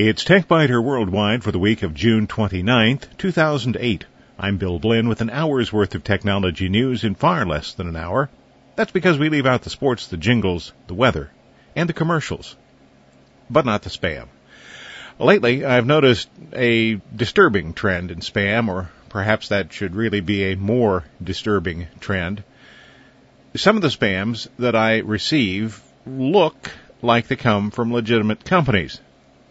It's TechByter Worldwide for the week of June 29th, 2008. I'm Bill Blinn with an hour's worth of technology news in far less than an hour. That's because we leave out the sports, the jingles, the weather, and the commercials. But not the spam. Lately, I've noticed a disturbing trend in spam, or perhaps that should really be a more disturbing trend. Some of the spams that I receive look like they come from legitimate companies.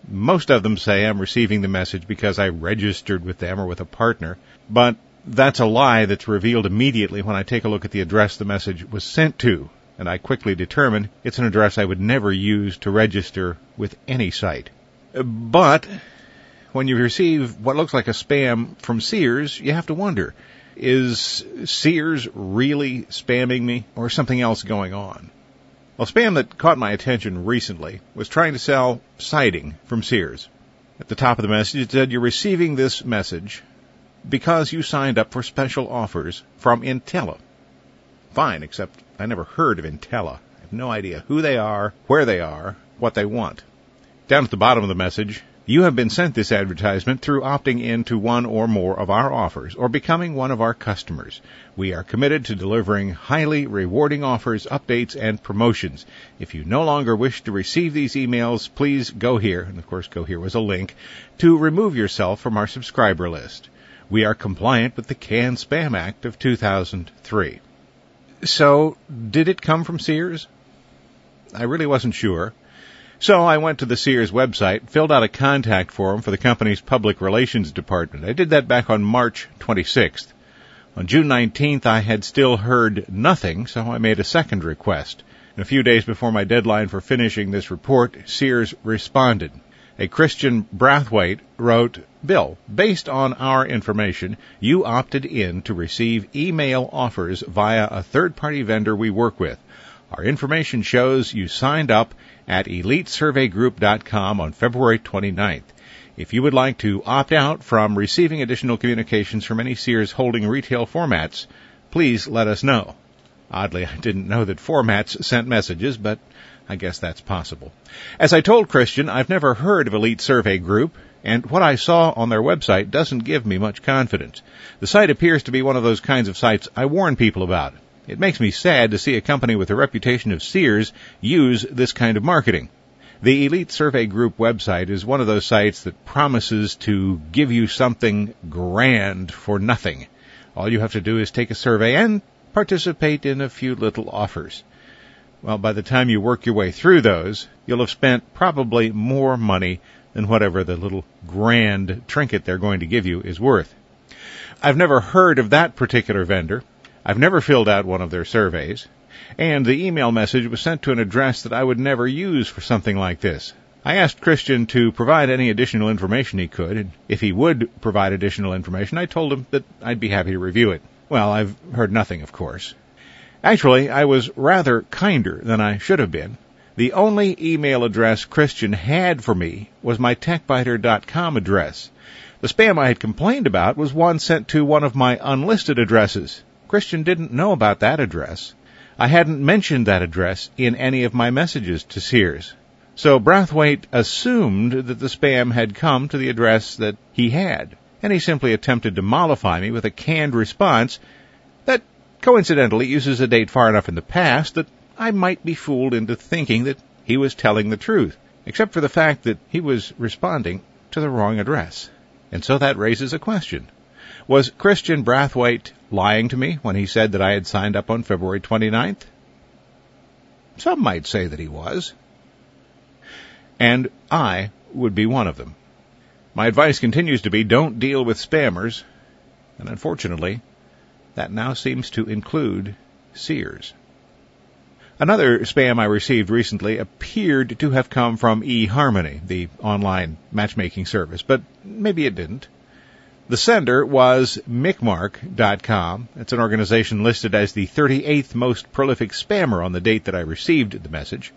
Most of them say I'm receiving the message because I registered with them or with a partner, but that's a lie that's revealed immediately when I take a look at the address the message was sent to, and I quickly determine it's an address I would never use to register with any site. But when you receive what looks like a spam from Sears, you have to wonder, is Sears really spamming me or something else going on? Well, spam that caught my attention recently was trying to sell siding from Sears. At the top of the message, it said, You're receiving this message because you signed up for special offers from Intella. Fine, except I never heard of Intella. I have no idea who they are, where they are, what they want. Down at the bottom of the message, you have been sent this advertisement through opting in to one or more of our offers or becoming one of our customers. We are committed to delivering highly rewarding offers, updates, and promotions. If you no longer wish to receive these emails, please go here, and of course go here was a link, to remove yourself from our subscriber list. We are compliant with the CAN Spam Act of 2003. So, did it come from Sears? I really wasn't sure. So I went to the Sears website, filled out a contact form for the company's public relations department. I did that back on March 26th. On June 19th, I had still heard nothing, so I made a second request. And a few days before my deadline for finishing this report, Sears responded. A Christian Brathwaite wrote, Bill, based on our information, you opted in to receive email offers via a third party vendor we work with. Our information shows you signed up at elitesurveygroup.com on February 29th. If you would like to opt out from receiving additional communications from any Sears holding retail formats, please let us know. Oddly, I didn't know that formats sent messages, but I guess that's possible. As I told Christian, I've never heard of Elite Survey Group, and what I saw on their website doesn't give me much confidence. The site appears to be one of those kinds of sites I warn people about. It makes me sad to see a company with the reputation of Sears use this kind of marketing. The Elite Survey Group website is one of those sites that promises to give you something grand for nothing. All you have to do is take a survey and participate in a few little offers. Well, by the time you work your way through those, you'll have spent probably more money than whatever the little grand trinket they're going to give you is worth. I've never heard of that particular vendor, I've never filled out one of their surveys, and the email message was sent to an address that I would never use for something like this. I asked Christian to provide any additional information he could, and if he would provide additional information, I told him that I'd be happy to review it. Well, I've heard nothing, of course. Actually, I was rather kinder than I should have been. The only email address Christian had for me was my techbyter.com address. The spam I had complained about was one sent to one of my unlisted addresses. Christian didn't know about that address. I hadn't mentioned that address in any of my messages to Sears. So Brathwaite assumed that the spam had come to the address that he had, and he simply attempted to mollify me with a canned response that coincidentally uses a date far enough in the past that I might be fooled into thinking that he was telling the truth, except for the fact that he was responding to the wrong address. And so that raises a question. Was Christian Brathwaite lying to me when he said that I had signed up on February 29th? Some might say that he was. And I would be one of them. My advice continues to be don't deal with spammers, and unfortunately, that now seems to include Sears. Another spam I received recently appeared to have come from eHarmony, the online matchmaking service, but maybe it didn't. The sender was Micmark.com. It's an organization listed as the 38th most prolific spammer on the date that I received the message.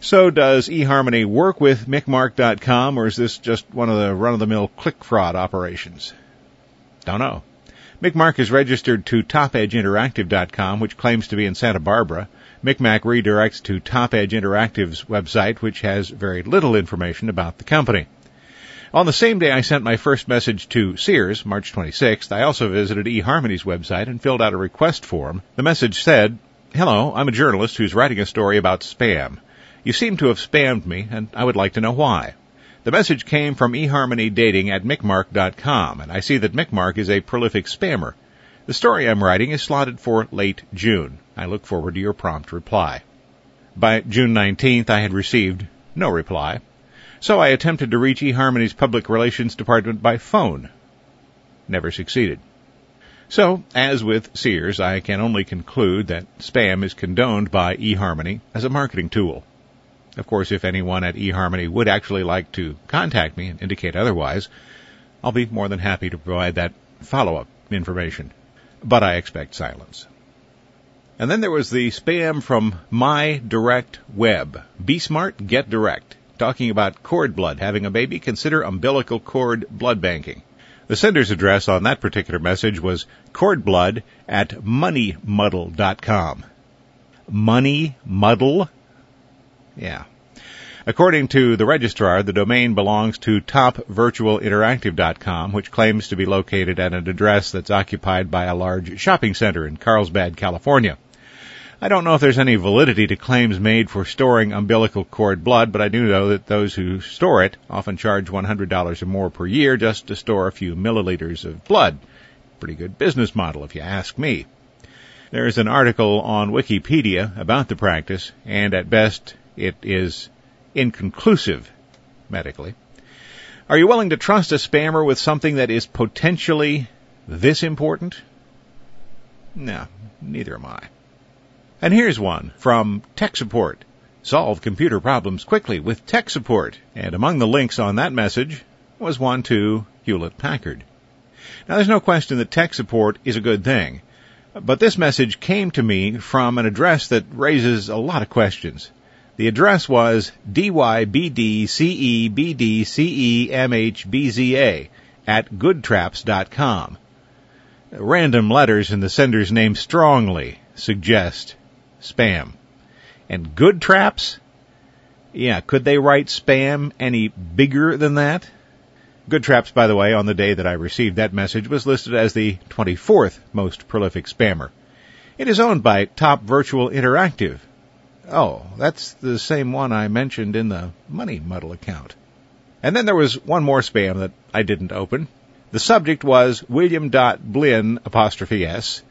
So does eHarmony work with Micmark.com or is this just one of the run-of-the-mill click fraud operations? Don't know. Micmark is registered to TopEdgeInteractive.com, which claims to be in Santa Barbara. Micmark redirects to Top Edge Interactive's website, which has very little information about the company. On the same day I sent my first message to Sears, March 26th, I also visited eHarmony's website and filled out a request form. The message said, Hello, I'm a journalist who's writing a story about spam. You seem to have spammed me, and I would like to know why. The message came from eHarmony Dating at Micmark.com, and I see that Micmark is a prolific spammer. The story I'm writing is slotted for late June. I look forward to your prompt reply. By June 19th, I had received no reply. So I attempted to reach eHarmony's public relations department by phone. Never succeeded. So, as with Sears, I can only conclude that spam is condoned by eHarmony as a marketing tool. Of course, if anyone at eHarmony would actually like to contact me and indicate otherwise, I'll be more than happy to provide that follow-up information. But I expect silence. And then there was the spam from My Direct Web. Be smart, get direct talking about cord blood. Having a baby, consider umbilical cord blood banking. The sender's address on that particular message was cordblood at moneymuddle.com. Money muddle? Yeah. According to the registrar, the domain belongs to topvirtualinteractive.com, which claims to be located at an address that's occupied by a large shopping center in Carlsbad, California. I don't know if there's any validity to claims made for storing umbilical cord blood, but I do know that those who store it often charge $100 or more per year just to store a few milliliters of blood. Pretty good business model if you ask me. There's an article on Wikipedia about the practice, and at best it is inconclusive medically. Are you willing to trust a spammer with something that is potentially this important? No, neither am I. And here's one from Tech Support. Solve computer problems quickly with tech support. And among the links on that message was one to Hewlett Packard. Now there's no question that tech support is a good thing. But this message came to me from an address that raises a lot of questions. The address was dybdcebdcemhbza at goodtraps.com. Random letters in the sender's name strongly suggest spam. And good traps? Yeah, could they write spam any bigger than that? Good Traps, by the way, on the day that I received that message was listed as the 24th most prolific spammer. It is owned by Top Virtual Interactive. Oh, that's the same one I mentioned in the Money Muddle account. And then there was one more spam that I didn't open. The subject was William.Blinn apostrophe S.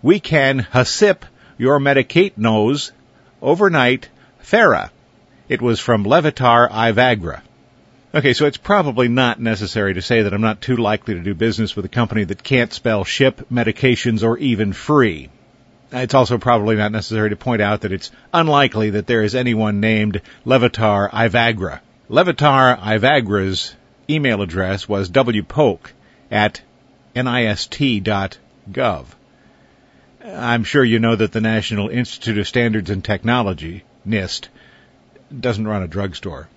We can hasip your Medicaid knows overnight Farah. It was from Levitar Ivagra. Okay, so it's probably not necessary to say that I'm not too likely to do business with a company that can't spell ship, medications, or even free. It's also probably not necessary to point out that it's unlikely that there is anyone named Levitar Ivagra. Levitar Ivagra's email address was wpoke at nist.gov. I'm sure you know that the National Institute of Standards and Technology, NIST, doesn't run a drugstore.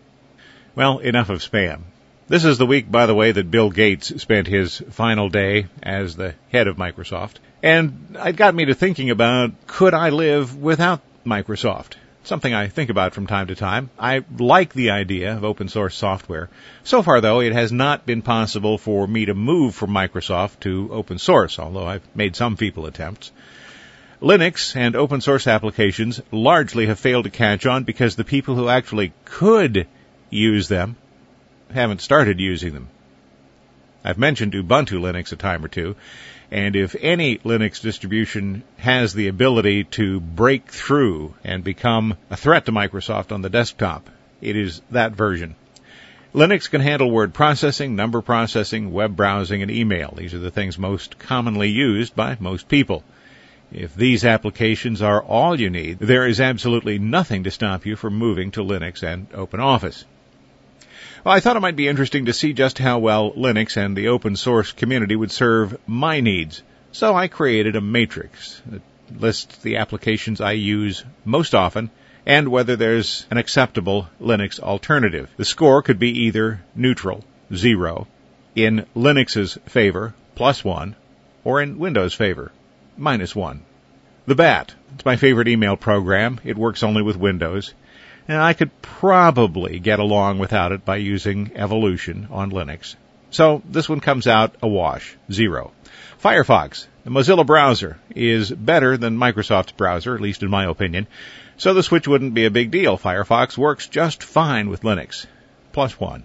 Well, enough of spam. This is the week, by the way, that Bill Gates spent his final day as the head of Microsoft. And it got me to thinking about could I live without Microsoft? Something I think about from time to time. I like the idea of open source software. So far though, it has not been possible for me to move from Microsoft to open source, although I've made some feeble attempts. Linux and open source applications largely have failed to catch on because the people who actually could use them haven't started using them. I've mentioned Ubuntu Linux a time or two, and if any Linux distribution has the ability to break through and become a threat to Microsoft on the desktop, it is that version. Linux can handle word processing, number processing, web browsing, and email. These are the things most commonly used by most people. If these applications are all you need, there is absolutely nothing to stop you from moving to Linux and OpenOffice. Well, I thought it might be interesting to see just how well Linux and the open source community would serve my needs. So I created a matrix that lists the applications I use most often and whether there's an acceptable Linux alternative. The score could be either neutral, zero, in Linux's favor, plus one, or in Windows' favor, minus one. The Bat. It's my favorite email program. It works only with Windows. and I could probably get along without it by using Evolution on Linux. So this one comes out a wash, zero. Firefox, the Mozilla browser, is better than Microsoft's browser, at least in my opinion, so the switch wouldn't be a big deal. Firefox works just fine with Linux. Plus one.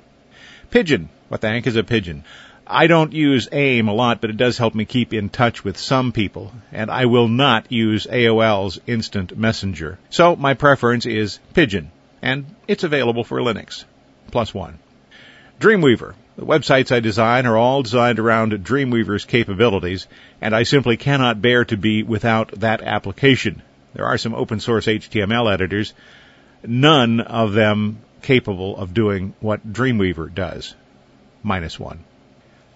Pidgin. What the heck is a pigeon? I don't use AIM a lot, but it does help me keep in touch with some people, and I will not use AOL's Instant Messenger. So my preference is Pidgin, and it's available for Linux. Plus one. Dreamweaver. The websites I design are all designed around Dreamweaver's capabilities, and I simply cannot bear to be without that application. There are some open source HTML editors, none of them capable of doing what Dreamweaver does. Minus one.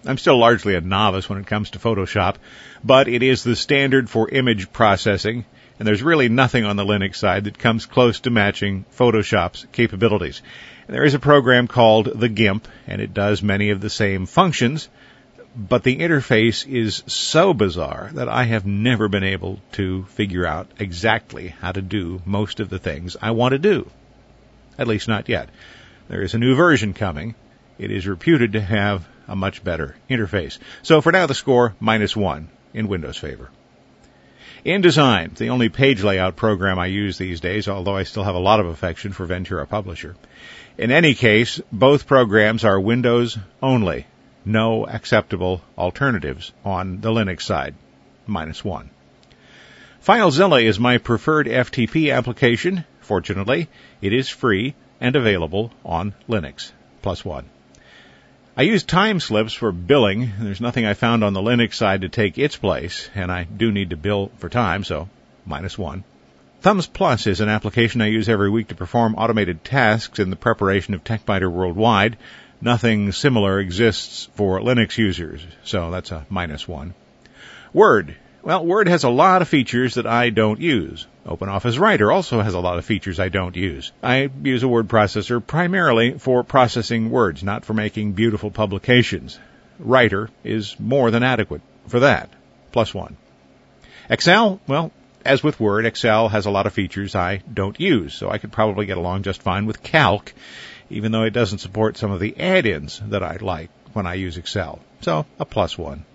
I'm still largely a novice when it comes to Photoshop, but it is the standard for image processing, and there's really nothing on the Linux side that comes close to matching Photoshop's capabilities. And There is a program called the GIMP, and it does many of the same functions, but the interface is so bizarre that I have never been able to figure out exactly how to do most of the things I want to do. At least not yet. There is a new version coming. It is reputed to have a much better interface. So for now, the score minus one in Windows favor. InDesign, the only page layout program I use these days, although I still have a lot of affection for Ventura Publisher. In any case, both programs are Windows only. No acceptable alternatives on the Linux side. Minus one. FileZilla is my preferred FTP application. Fortunately, it is free and available on Linux. Plus one. I use Timeslips for billing. There's nothing I found on the Linux side to take its place, and I do need to bill for time, so minus one. Thumbs Plus is an application I use every week to perform automated tasks in the preparation of TechByter Worldwide. Nothing similar exists for Linux users, so that's a minus one. Word. Well, Word has a lot of features that I don't use. OpenOffice Writer also has a lot of features I don't use. I use a word processor primarily for processing words, not for making beautiful publications. Writer is more than adequate for that. Plus one. Excel, well, as with Word, Excel has a lot of features I don't use, so I could probably get along just fine with Calc, even though it doesn't support some of the add-ins that I like when I use Excel. So, a plus one.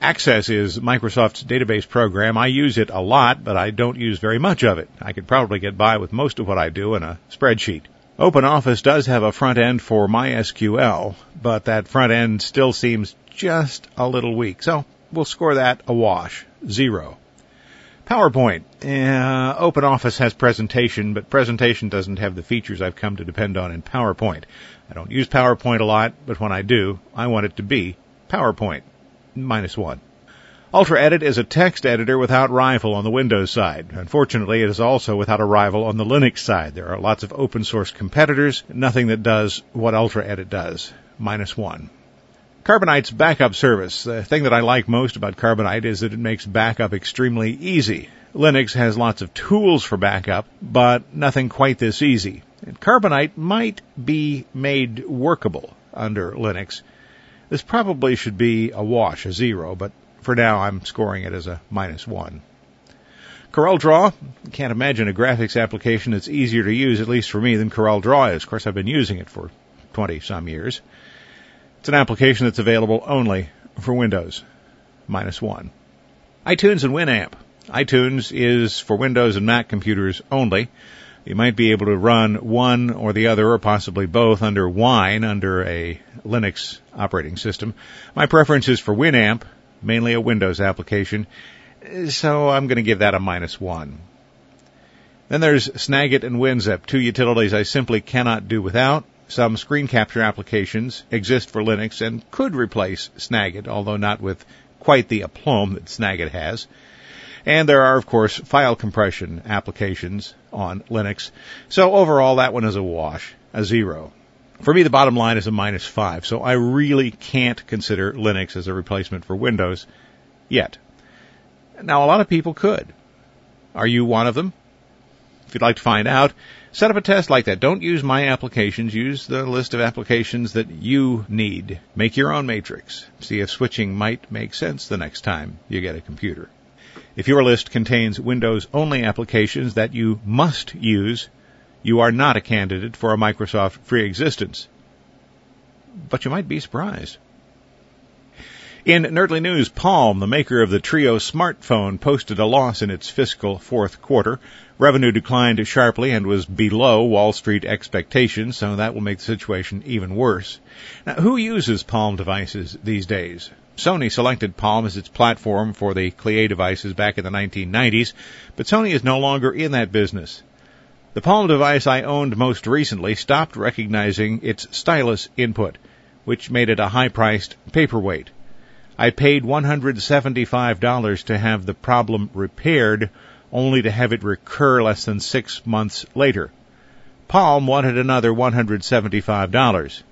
Access is Microsoft's database program. I use it a lot, but I don't use very much of it. I could probably get by with most of what I do in a spreadsheet. OpenOffice does have a front end for MySQL, but that front end still seems just a little weak. So we'll score that a wash. Zero. PowerPoint. Uh, OpenOffice has presentation, but presentation doesn't have the features I've come to depend on in PowerPoint. I don't use PowerPoint a lot, but when I do, I want it to be PowerPoint. Minus one. UltraEdit is a text editor without rival on the Windows side. Unfortunately, it is also without a rival on the Linux side. There are lots of open source competitors, nothing that does what UltraEdit does. Minus one. Carbonite's backup service. The thing that I like most about Carbonite is that it makes backup extremely easy. Linux has lots of tools for backup, but nothing quite this easy. And Carbonite might be made workable under Linux. This probably should be a wash, a zero, but for now I'm scoring it as a minus one. CorelDRAW, can't imagine a graphics application that's easier to use, at least for me, than CorelDRAW is. Of course, I've been using it for 20 some years. It's an application that's available only for Windows, minus one. iTunes and Winamp. iTunes is for Windows and Mac computers only. You might be able to run one or the other or possibly both under Wine under a Linux operating system. My preference is for Winamp, mainly a Windows application, so I'm going to give that a minus one. Then there's Snagit and WinZip, two utilities I simply cannot do without. Some screen capture applications exist for Linux and could replace Snagit, although not with quite the aplomb that Snagit has. And there are, of course, file compression applications on Linux. So overall, that one is a wash, a zero. For me, the bottom line is a minus five, so I really can't consider Linux as a replacement for Windows yet. Now, a lot of people could. Are you one of them? If you'd like to find out, set up a test like that. Don't use my applications. Use the list of applications that you need. Make your own matrix. See if switching might make sense the next time you get a computer. If your list contains Windows only applications that you must use, you are not a candidate for a Microsoft free existence. But you might be surprised. In Nerdly News, Palm, the maker of the Treo smartphone, posted a loss in its fiscal fourth quarter. Revenue declined sharply and was below Wall Street expectations, so that will make the situation even worse. Now, who uses Palm devices these days? Sony selected Palm as its platform for the Clie devices back in the 1990s, but Sony is no longer in that business. The Palm device I owned most recently stopped recognizing its stylus input, which made it a high-priced paperweight. I paid $175 to have the problem repaired, only to have it recur less than six months later. Palm wanted another $175.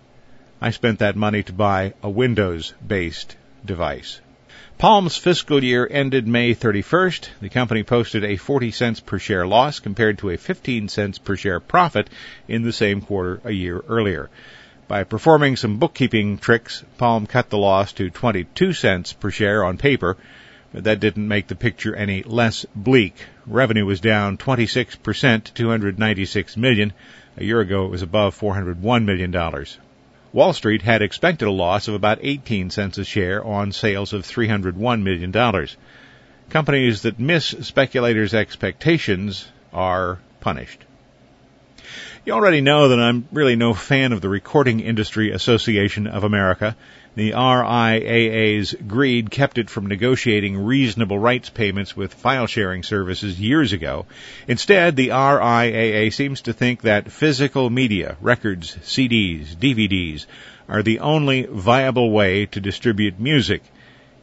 I spent that money to buy a Windows-based device. Palm's fiscal year ended May 31st. The company posted a 40 cents per share loss compared to a 15 cents per share profit in the same quarter a year earlier. By performing some bookkeeping tricks, Palm cut the loss to 22 cents per share on paper, but that didn't make the picture any less bleak. Revenue was down 26% to 296 million. A year ago it was above 401 million dollars. Wall Street had expected a loss of about 18 cents a share on sales of 301 million dollars. Companies that miss speculators' expectations are punished. You already know that I'm really no fan of the Recording Industry Association of America. The RIAA's greed kept it from negotiating reasonable rights payments with file sharing services years ago. Instead, the RIAA seems to think that physical media, records, CDs, DVDs, are the only viable way to distribute music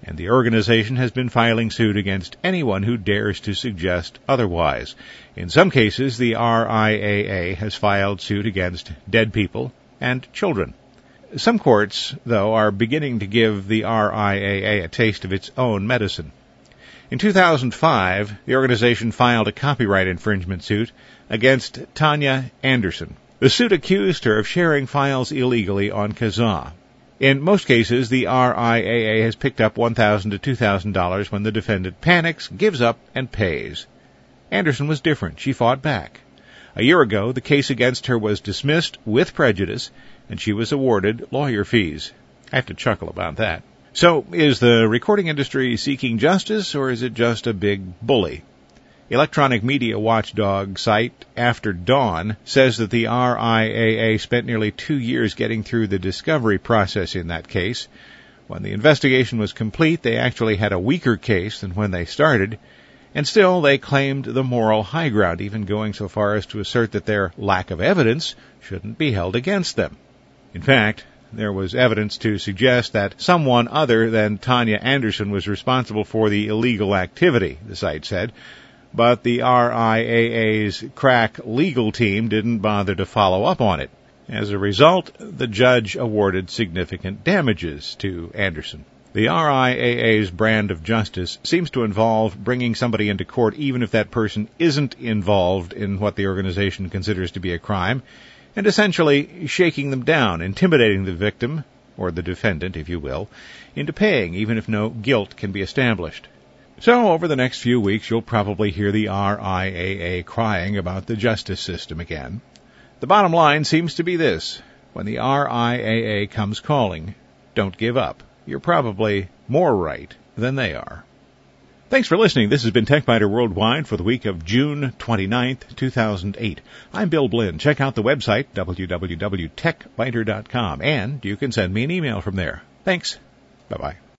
and the organization has been filing suit against anyone who dares to suggest otherwise. In some cases, the RIAA has filed suit against dead people and children. Some courts, though, are beginning to give the RIAA a taste of its own medicine. In 2005, the organization filed a copyright infringement suit against Tanya Anderson. The suit accused her of sharing files illegally on Kazaa. In most cases, the RIAA has picked up $1,000 to $2,000 when the defendant panics, gives up, and pays. Anderson was different. She fought back. A year ago, the case against her was dismissed with prejudice, and she was awarded lawyer fees. I have to chuckle about that. So, is the recording industry seeking justice, or is it just a big bully? Electronic media watchdog site After Dawn says that the RIAA spent nearly two years getting through the discovery process in that case. When the investigation was complete, they actually had a weaker case than when they started, and still they claimed the moral high ground, even going so far as to assert that their lack of evidence shouldn't be held against them. In fact, there was evidence to suggest that someone other than Tanya Anderson was responsible for the illegal activity, the site said, but the RIAA's crack legal team didn't bother to follow up on it. As a result, the judge awarded significant damages to Anderson. The RIAA's brand of justice seems to involve bringing somebody into court even if that person isn't involved in what the organization considers to be a crime, and essentially shaking them down, intimidating the victim, or the defendant, if you will, into paying even if no guilt can be established. So, over the next few weeks, you'll probably hear the RIAA crying about the justice system again. The bottom line seems to be this. When the RIAA comes calling, don't give up. You're probably more right than they are. Thanks for listening. This has been TechByter Worldwide for the week of June 29th, 2008. I'm Bill Blinn. Check out the website, www.techbyter.com, and you can send me an email from there. Thanks. Bye-bye.